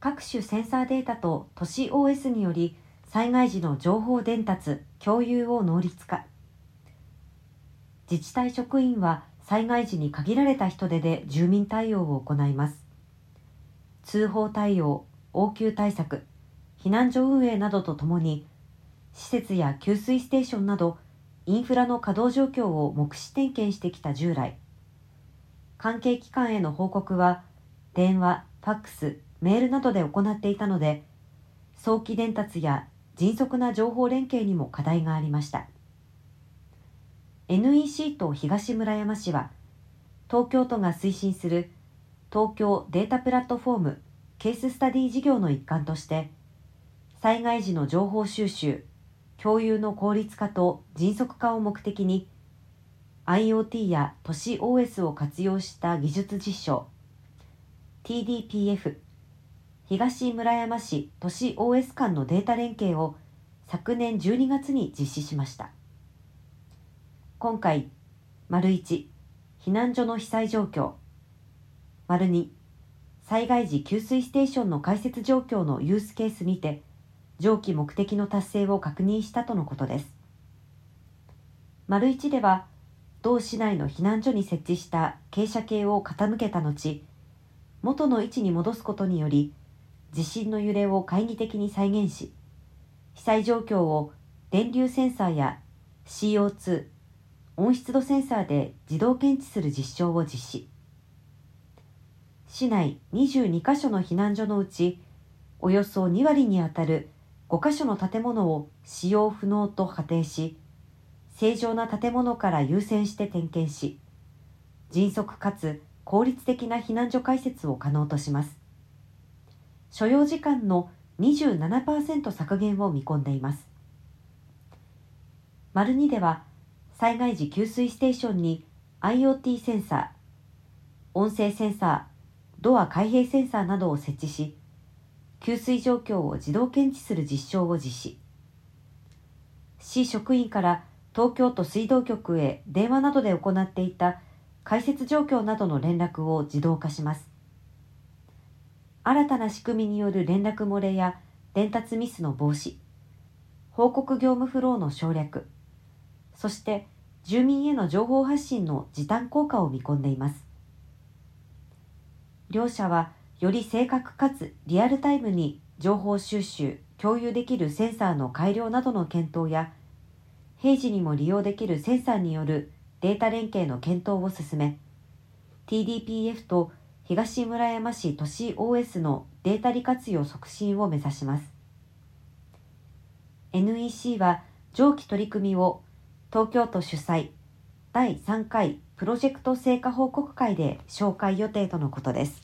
各種センサーデータと都市 OS により災害時の情報伝達、共有を能率化。自治体職員は災害時に限られた人手で住民対応を行います。通報対応、応急対策、避難所運営などとともに、施設や給水ステーションなどインフラの稼働状況を目視点検してきた従来、関係機関への報告は電話、ファックス、メールなどで行っていたので、早期伝達や迅速な情報連携にも課題がありました。NEC と東村山市は、東京都が推進する東京データプラットフォームケーススタディ事業の一環として、災害時の情報収集、共有の効率化と迅速化を目的に、IoT や都市 OS を活用した技術実証、TDPF 東村山市都市 OS 間のデータ連携を昨年12月に実施しました。今回丸1避難所の被災状況。丸2災害時給水ステーションの開設状況のユースケースにて上記目的の達成を確認したとのことです。丸1では同市内の避難所に設置した傾斜計を傾けた後元の位置に戻すことにより地震の揺れを懐疑的に再現し、被災状況を電流センサーや CO2、温湿度センサーで自動検知する実証を実施。市内22カ所の避難所のうち、およそ2割にあたる5カ所の建物を使用不能と仮定し、正常な建物から優先して点検し、迅速かつ効率的な避難所開設を可能とします。所要時間の27%削減を見込んでいます。丸2では、災害時給水ステーションに IoT センサー、音声センサー、ドア開閉センサーなどを設置し、給水状況を自動検知する実証を実施。市職員から東京都水道局へ電話などで行っていた開設状況などの連絡を自動化します。新たな仕組みによる連絡漏れや伝達ミスの防止、報告業務フローの省略、そして住民への情報発信の時短効果を見込んでいます。両社はより正確かつリアルタイムに情報収集、共有できるセンサーの改良などの検討や、平時にも利用できるセンサーによるデータ連携の検討を進め、TDPF と東村山市都市 OS のデータ利活用促進を目指します。NEC は上記取り組みを東京都主催第3回プロジェクト成果報告会で紹介予定とのことです。